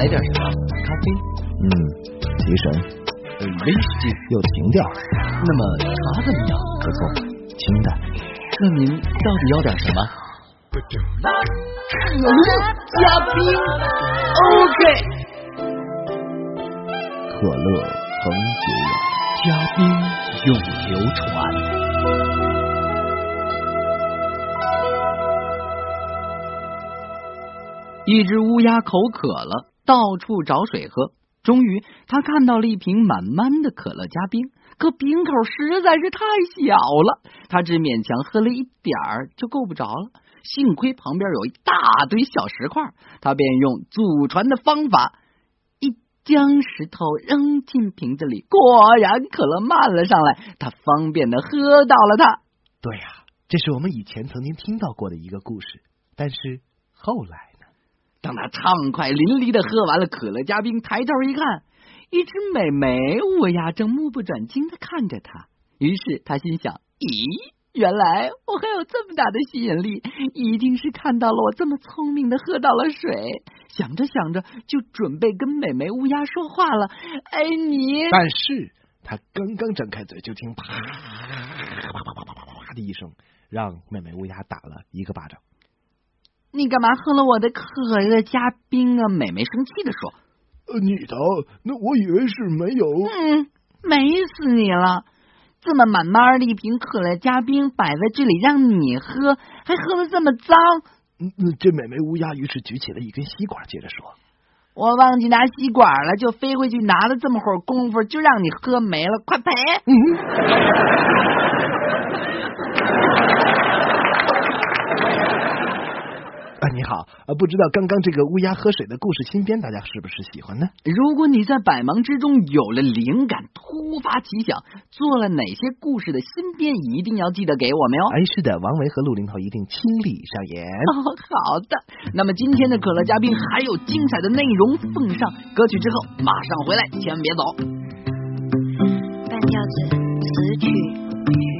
来点什么？咖啡？嗯，提神。威士忌又情调。那么茶怎么样？不错，清淡。那您到底要点什么？可乐加冰。OK。可乐恒久远，加冰永流传。一只乌鸦口渴了，到处找水喝。终于，他看到了一瓶满满的可乐加冰，可瓶口实在是太小了，他只勉强喝了一点儿就够不着了。幸亏旁边有一大堆小石块，他便用祖传的方法一将石头扔进瓶子里，果然可乐漫了上来，他方便的喝到了它。对呀，这是我们以前曾经听到过的一个故事，但是后来。当他畅快淋漓的喝完了可乐加冰，抬头一看，一只美眉乌鸦正目不转睛的看着他。于是他心想：咦，原来我还有这么大的吸引力，一定是看到了我这么聪明的喝到了水。想着想着，就准备跟美眉乌鸦说话了。哎，你……但是他刚刚张开嘴，就听啪啪啪啪啪啪啪的一声，让美眉乌鸦打了一个巴掌。你干嘛喝了我的可乐加冰啊？美美生气的说：“呃，你的那我以为是没有。”嗯，美死你了！这么满满的一瓶可乐加冰摆在这里让你喝，还喝的这么脏。嗯，这美眉乌鸦于是举起了一根吸管，接着说：“我忘记拿吸管了，就飞回去拿了这么会儿功夫，就让你喝没了，快赔！”啊，你好，呃，不知道刚刚这个乌鸦喝水的故事新编，大家是不是喜欢呢？如果你在百忙之中有了灵感，突发奇想，做了哪些故事的新编，一定要记得给我们哦。哎，是的，王维和陆林涛一定亲力上演。哦，好的。那么今天的可乐嘉宾还有精彩的内容奉上，歌曲之后马上回来，千万别走。半吊子词曲。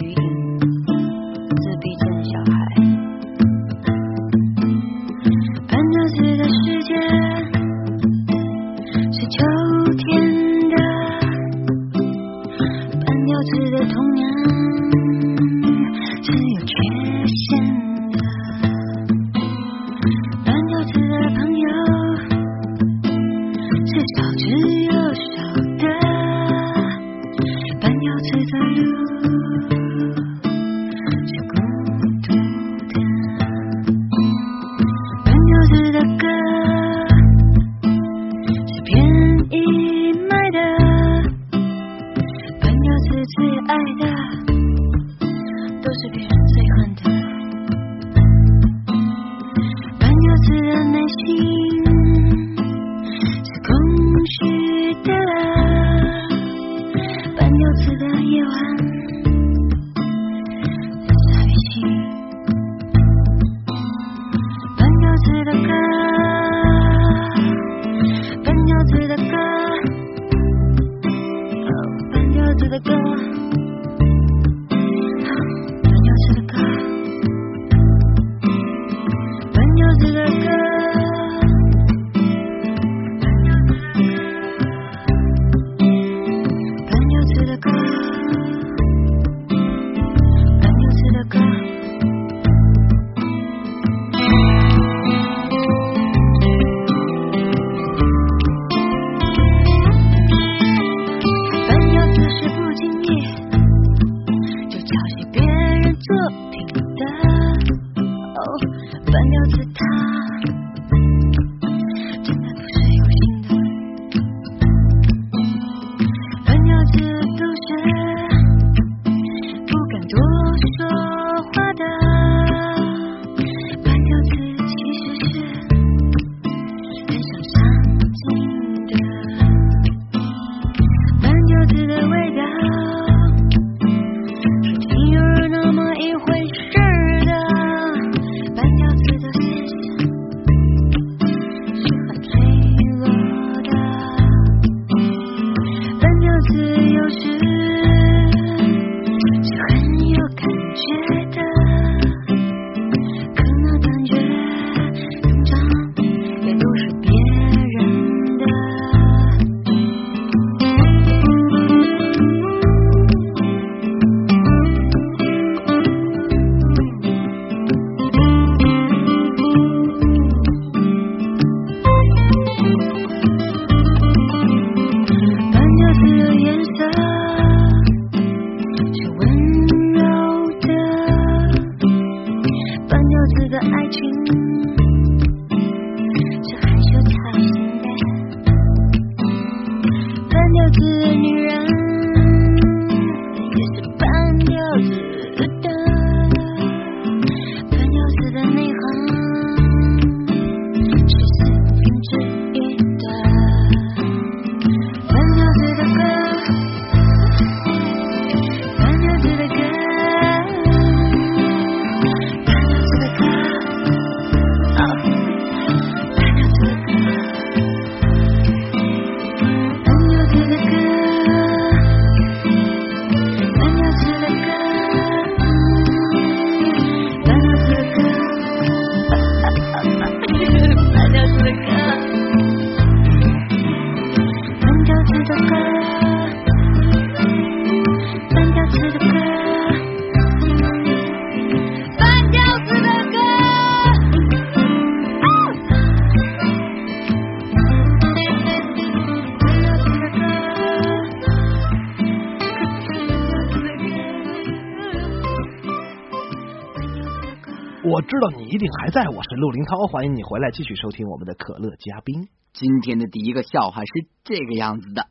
我知道你一定还在，我是陆林涛，欢迎你回来继续收听我们的可乐嘉宾。今天的第一个笑话是这个样子的：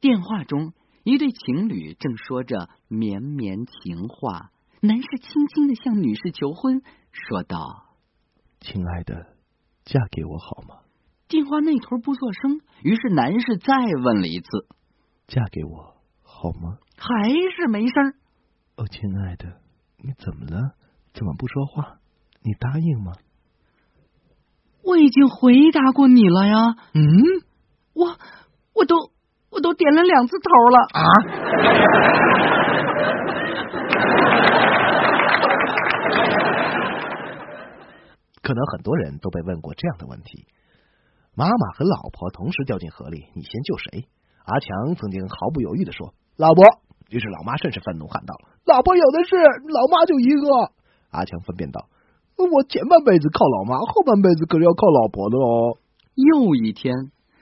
电话中，一对情侣正说着绵绵情话，男士轻轻的向女士求婚，说道亲爱的，嫁给我好吗？：“电话那头不作声。”于是男士再问了一次，嫁给我好吗？还是没声。哦，亲爱的，你怎么了？怎么不说话？你答应吗？我已经回答过你了呀，嗯我我都我都点了两次头了。啊。可能很多人都被问过这样的问题：妈妈和老婆同时掉进河里，你先救谁？阿强曾经毫不犹豫的说：“老婆。”于是老妈甚是愤怒，喊道：“老婆有的是，老妈就一个。”阿强分辨道：“我前半辈子靠老妈，后半辈子可是要靠老婆的哦。又一天，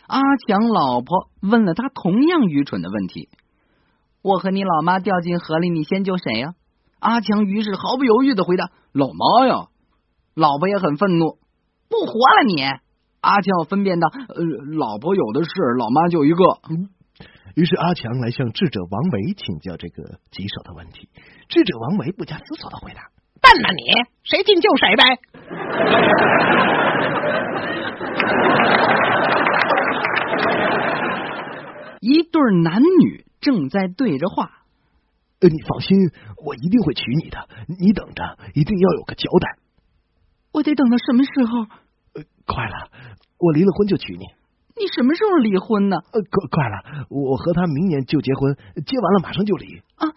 阿强老婆问了他同样愚蠢的问题：“我和你老妈掉进河里，你先救谁呀、阿强于是毫不犹豫的回答：“老妈呀。”老婆也很愤怒：“不活了你！”阿强分辨道：“呃，老婆有的是，老妈就一个。于是阿强来向智者王维请教这个棘手的问题。智者王维不假思索的回答：“笨呐你，谁进就谁呗。一对男女正在对着话，呃，你放心，我一定会娶你的，你等着，一定要有个交代。我得等到什么时候？呃，快了，我离了婚就娶你。你什么时候离婚呢？呃，快快了，我和他明年就结婚，结完了马上就离。啊，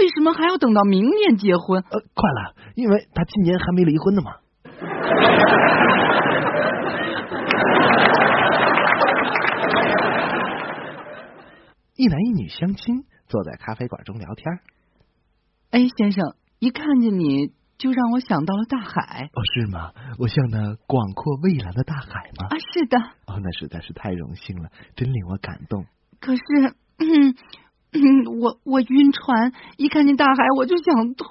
为什么还要等到明年结婚？呃，快了，因为他今年还没离婚呢嘛。一男一女相亲，坐在咖啡馆中聊天。哎，先生，一看见你就让我想到了大海哦，是吗？我像那广阔蔚蓝的大海吗？啊！是的，哦，那实在是太荣幸了，真令我感动。可是，嗯 嗯，我我晕船，一看见大海我就想吐。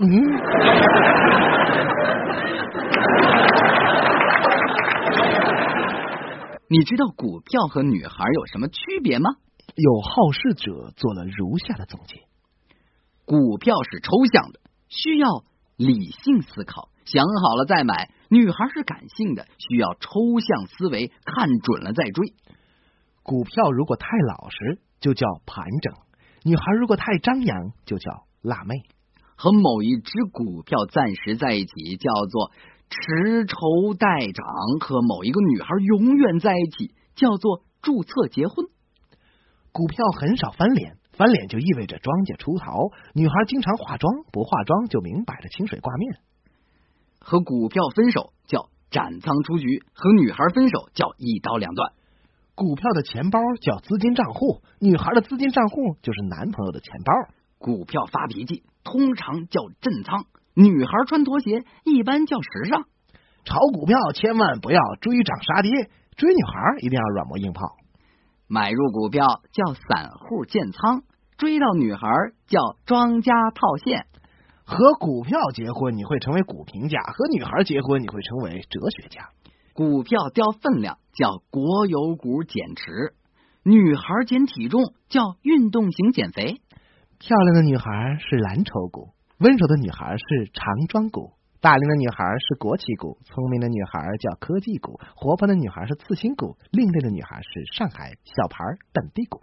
嗯，你知道股票和女孩有什么区别吗？有好事者做了如下的总结：股票是抽象的，需要理性思考，想好了再买；女孩是感性的，需要抽象思维，看准了再追。股票如果太老实，就叫盘整；女孩如果太张扬，就叫辣妹。和某一只股票暂时在一起叫做持筹待涨，和某一个女孩永远在一起叫做注册结婚。股票很少翻脸，翻脸就意味着庄家出逃；女孩经常化妆，不化妆就明摆着清水挂面。和股票分手叫斩仓出局，和女孩分手叫一刀两断。股票的钱包叫资金账户，女孩的资金账户就是男朋友的钱包。股票发脾气通常叫震仓，女孩穿拖鞋一般叫时尚。炒股票千万不要追涨杀跌，追女孩一定要软磨硬泡。买入股票叫散户建仓，追到女孩叫庄家套现。和股票结婚你会成为股评家，和女孩结婚你会成为哲学家。股票掉分量叫国有股减持，女孩减体重叫运动型减肥。漂亮的女孩是蓝筹股，温柔的女孩是长庄股，大龄的女孩是国企股，聪明的女孩叫科技股，活泼的女孩是次新股，另类的女孩是上海小牌本地股。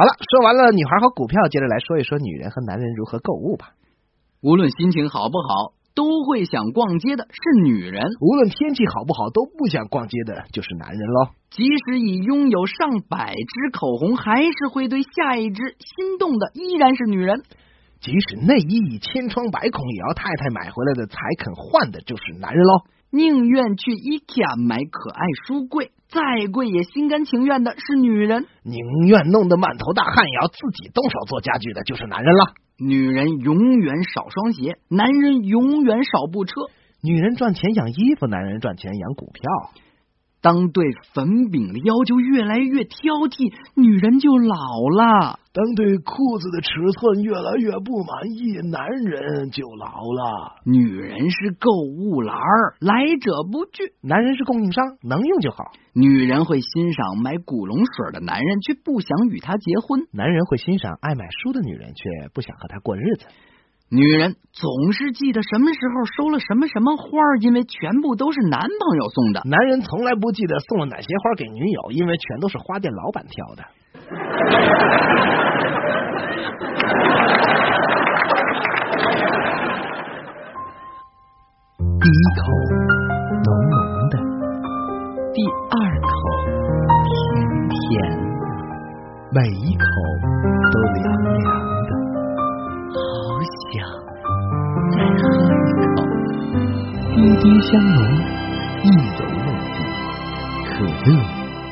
好了，说完了女孩和股票，接着来说一说女人和男人如何购物吧。无论心情好不好，都会想逛街的是女人。无论天气好不好，都不想逛街的就是男人喽。即使已拥有上百支口红，还是会对下一支心动的，依然是女人。即使内衣已千疮百孔，也要太太买回来的才肯换的，就是男人喽。宁愿去 IKEA 买可爱书柜，再贵也心甘情愿的是女人。宁愿弄得满头大汗，也要自己动手做家具的，就是男人了。女人永远少双鞋，男人永远少部车。女人赚钱养衣服，男人赚钱养股票。当对粉饼的要求越来越挑剔，女人就老了；当对裤子的尺寸越来越不满意，男人就老了。女人是购物篮儿，来者不拒；男人是供应商，能用就好。女人会欣赏买古龙水的男人，却不想与他结婚；男人会欣赏爱买书的女人，却不想和他过日子。女人总是记得什么时候收了什么什么花，因为全部都是男朋友送的。男人从来不记得送了哪些花给女友，因为全都是花店老板挑的。第一口浓浓的，第二口甜甜的，每一口都凉凉。再喝一口滴滴香浓，意犹未尽。可乐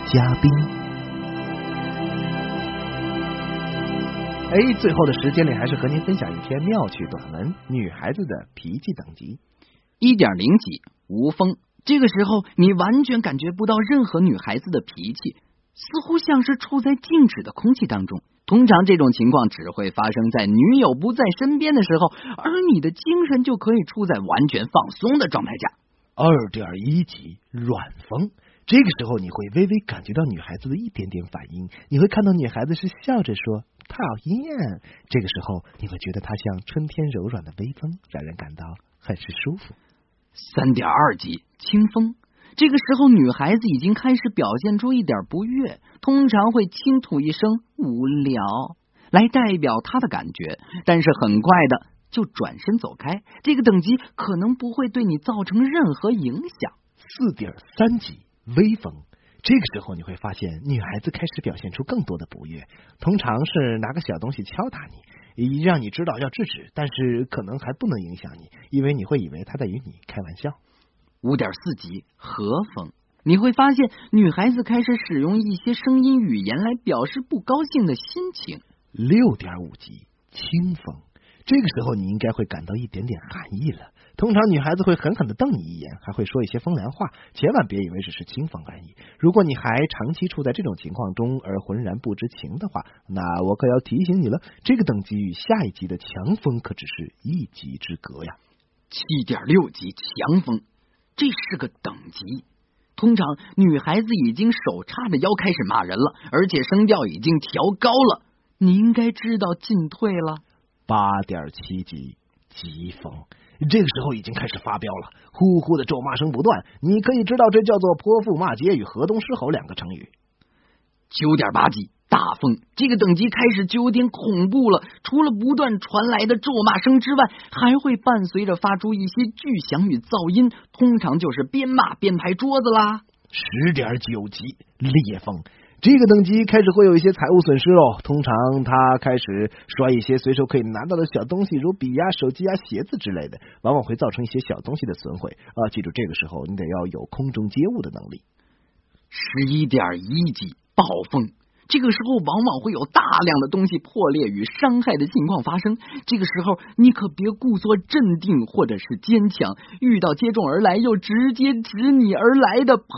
加冰。哎，最后的时间里，还是和您分享一篇妙趣短文：女孩子的脾气等级。一点零几，无风。这个时候，你完全感觉不到任何女孩子的脾气，似乎像是处在静止的空气当中。通常这种情况只会发生在女友不在身边的时候，而你的精神就可以处在完全放松的状态下。二点一级软风，这个时候你会微微感觉到女孩子的一点点反应，你会看到女孩子是笑着说讨厌。这个时候你会觉得她像春天柔软的微风，让人感到很是舒服。三点二级清风。这个时候，女孩子已经开始表现出一点不悦，通常会轻吐一声“无聊”来代表她的感觉，但是很快的就转身走开。这个等级可能不会对你造成任何影响。四点三级微风，这个时候你会发现女孩子开始表现出更多的不悦，通常是拿个小东西敲打你，让你知道要制止，但是可能还不能影响你，因为你会以为她在与你开玩笑。五点四级和风，你会发现女孩子开始使用一些声音语言来表示不高兴的心情。六点五级清风，这个时候你应该会感到一点点寒意了。通常女孩子会狠狠的瞪你一眼，还会说一些风凉话，千万别以为只是清风而已。如果你还长期处在这种情况中而浑然不知情的话，那我可要提醒你了，这个等级与下一级的强风可只是一级之隔呀。七点六级强风。这是个等级，通常女孩子已经手叉着腰开始骂人了，而且声调已经调高了。你应该知道进退了。八点七级疾风，这个时候已经开始发飙了，呼呼的咒骂声不断。你可以知道这叫做泼妇骂街与河东狮吼两个成语。九点八级。大风，这个等级开始就有点恐怖了。除了不断传来的咒骂声之外，还会伴随着发出一些巨响与噪音，通常就是边骂边拍桌子啦。十点九级烈风，这个等级开始会有一些财务损失哦。通常他开始摔一些随手可以拿到的小东西，如笔呀、手机呀、鞋子之类的，往往会造成一些小东西的损毁啊。记住，这个时候你得要有空中接物的能力。十一点一级暴风。这个时候往往会有大量的东西破裂与伤害的情况发生。这个时候你可别故作镇定或者是坚强，遇到接踵而来又直接指你而来的抛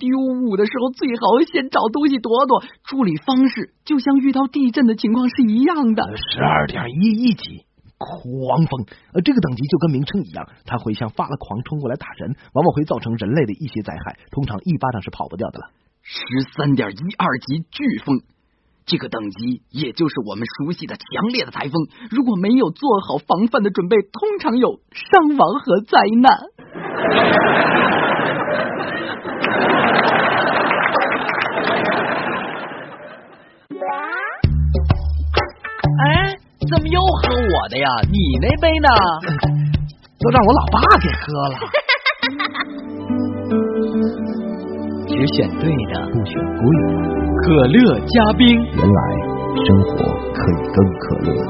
丢物的时候，最好先找东西躲躲。处理方式就像遇到地震的情况是一样的。十二点一一级狂风，呃，这个等级就跟名称一样，它会像发了狂冲过来打人，往往会造成人类的一些灾害，通常一巴掌是跑不掉的了。十三点一二级飓风，这个等级也就是我们熟悉的强烈的台风。如果没有做好防范的准备，通常有伤亡和灾难。哎，怎么又喝我的呀？你那杯呢？都让我老爸给喝了。只选对的，不选贵的。可乐加冰，原来生活可以更可乐的。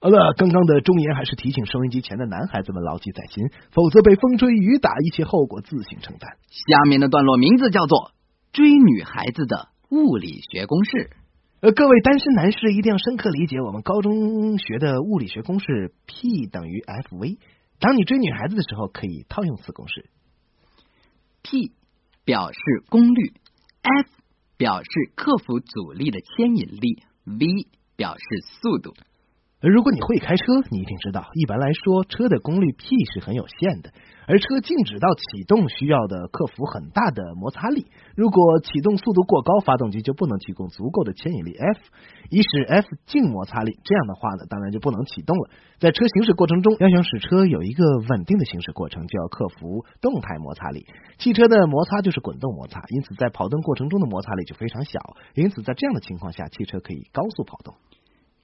好了，刚刚的忠言还是提醒收音机前的男孩子们牢记在心，否则被风吹雨打，一切后果自行承担。下面的段落名字叫做《追女孩子的物理学公式》。呃，各位单身男士一定要深刻理解我们高中学的物理学公式：P 等于 F V。当你追女孩子的时候，可以套用此公式。P 表示功率，F 表示克服阻力的牵引力，V 表示速度。而如果你会开车，你一定知道，一般来说，车的功率 P 是很有限的，而车静止到启动需要的克服很大的摩擦力。如果启动速度过高，发动机就不能提供足够的牵引力 F，以使 F 静摩擦力。这样的话呢，当然就不能启动了。在车行驶过程中，要想使车有一个稳定的行驶过程，就要克服动态摩擦力。汽车的摩擦就是滚动摩擦，因此在跑动过程中的摩擦力就非常小。因此在这样的情况下，汽车可以高速跑动。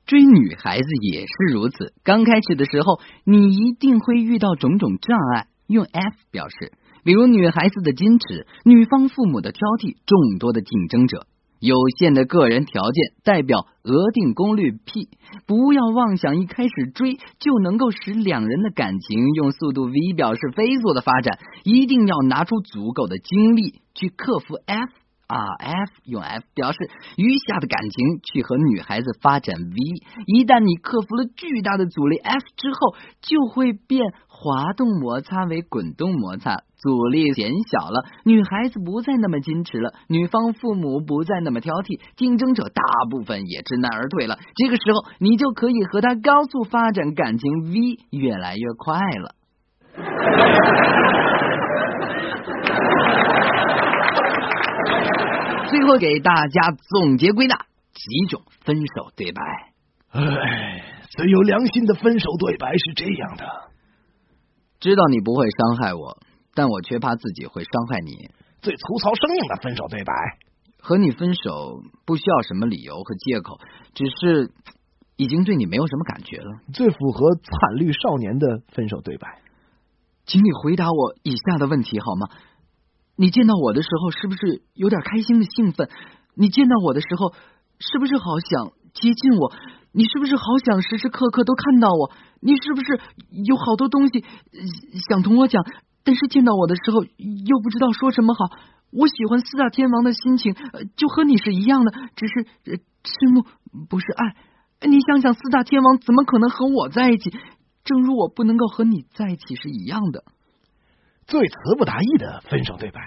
追女孩子也是如此。刚开始的时候，你一定会遇到种种障碍，用 F 表示，比如女孩子的矜持、女方父母的挑剔、众多的竞争者、有限的个人条件，代表额定功率 P。不要妄想一开始追就能够使两人的感情用速度 V 表示飞速的发展，一定要拿出足够的精力去克服 F。啊，F 用 F 表示余下的感情去和女孩子发展 V，一旦你克服了巨大的阻力 F 之后，就会变滑动摩擦为滚动摩擦，阻力减小了，女孩子不再那么矜持了，女方父母不再那么挑剔，竞争者大部分也知难而退了。这个时候，你就可以和他高速发展感情 V，越来越快了。最后给大家总结归纳几种分手对白。唉，最有良心的分手对白是这样的：知道你不会伤害我，但我却怕自己会伤害你。最粗糙生硬的分手对白：和你分手不需要什么理由和借口，只是已经对你没有什么感觉了。最符合惨绿少年的分手对白，请你回答我以下的问题好吗？你见到我的时候是不是有点开心的兴奋？你见到我的时候是不是好想接近我？你是不是好想时时刻刻都看到我？你是不是有好多东西想同我讲？但是见到我的时候又不知道说什么好？我喜欢四大天王的心情就和你是一样的，只是痴慕不是爱。你想想，四大天王怎么可能和我在一起？正如我不能够和你在一起是一样的。最词不达意的分手对白，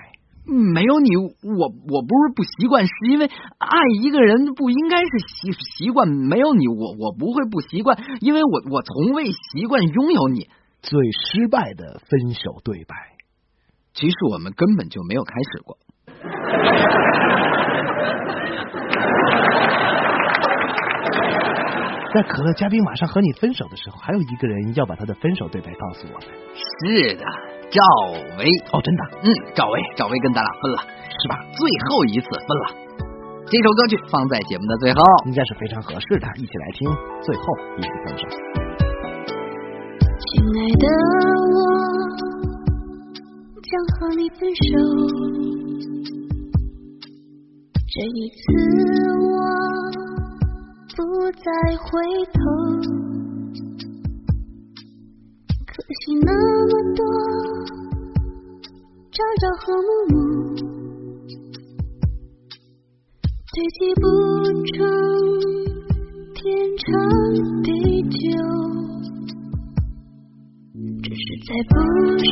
没有你，我我不是不习惯，是因为爱一个人不应该是习习惯。没有你，我我不会不习惯，因为我我从未习惯拥有你。最失败的分手对白，其实我们根本就没有开始过。在可乐嘉宾马上和你分手的时候，还有一个人要把他的分手对白告诉我们。是的。赵薇哦，真的，嗯，赵薇，赵薇跟咱俩分了，是吧？最后一次分了。这首歌曲放在节目的最后，应该是非常合适的，一起来听最后一次分手。亲爱的，我将和你分手，这一次我不再回头。可惜那么多朝朝和暮暮，堆积不成天长地久。只是再不是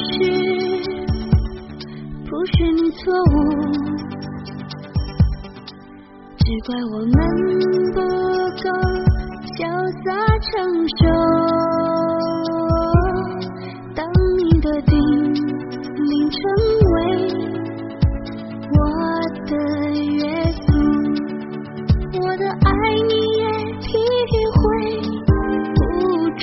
不是你错误，只怪我们不够潇洒成熟。当你的叮咛成为我的约束，我的爱你也体会。不出，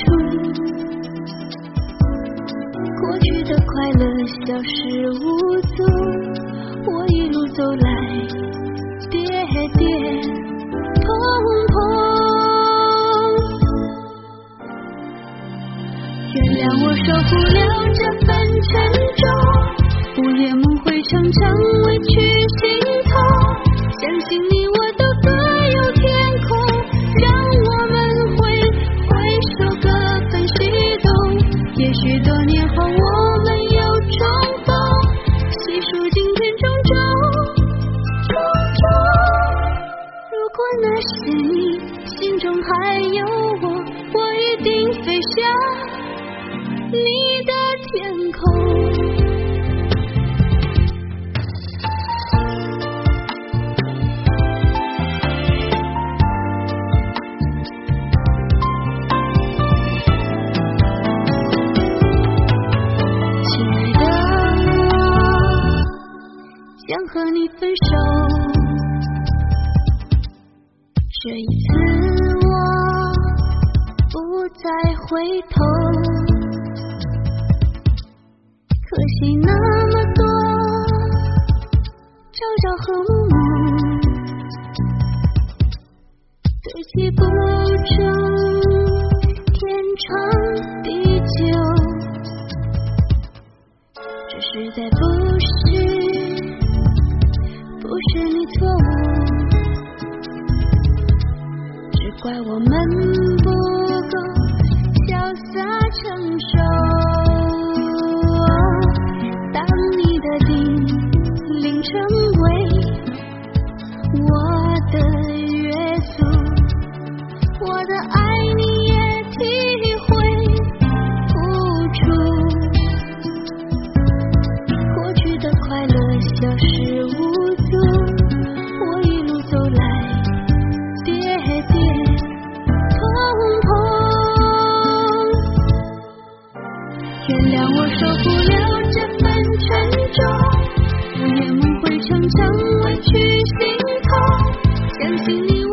过去的快乐消失无踪，我一路走来。跌跌碰碰，原谅我受不了这份。沉重，午夜梦回，常常头，可惜那么多朝朝和暮暮，堆积不住天长地久，这实在不是不是你错误。只怪我们让我受不了这份沉重我也梦会常常委屈心痛相信你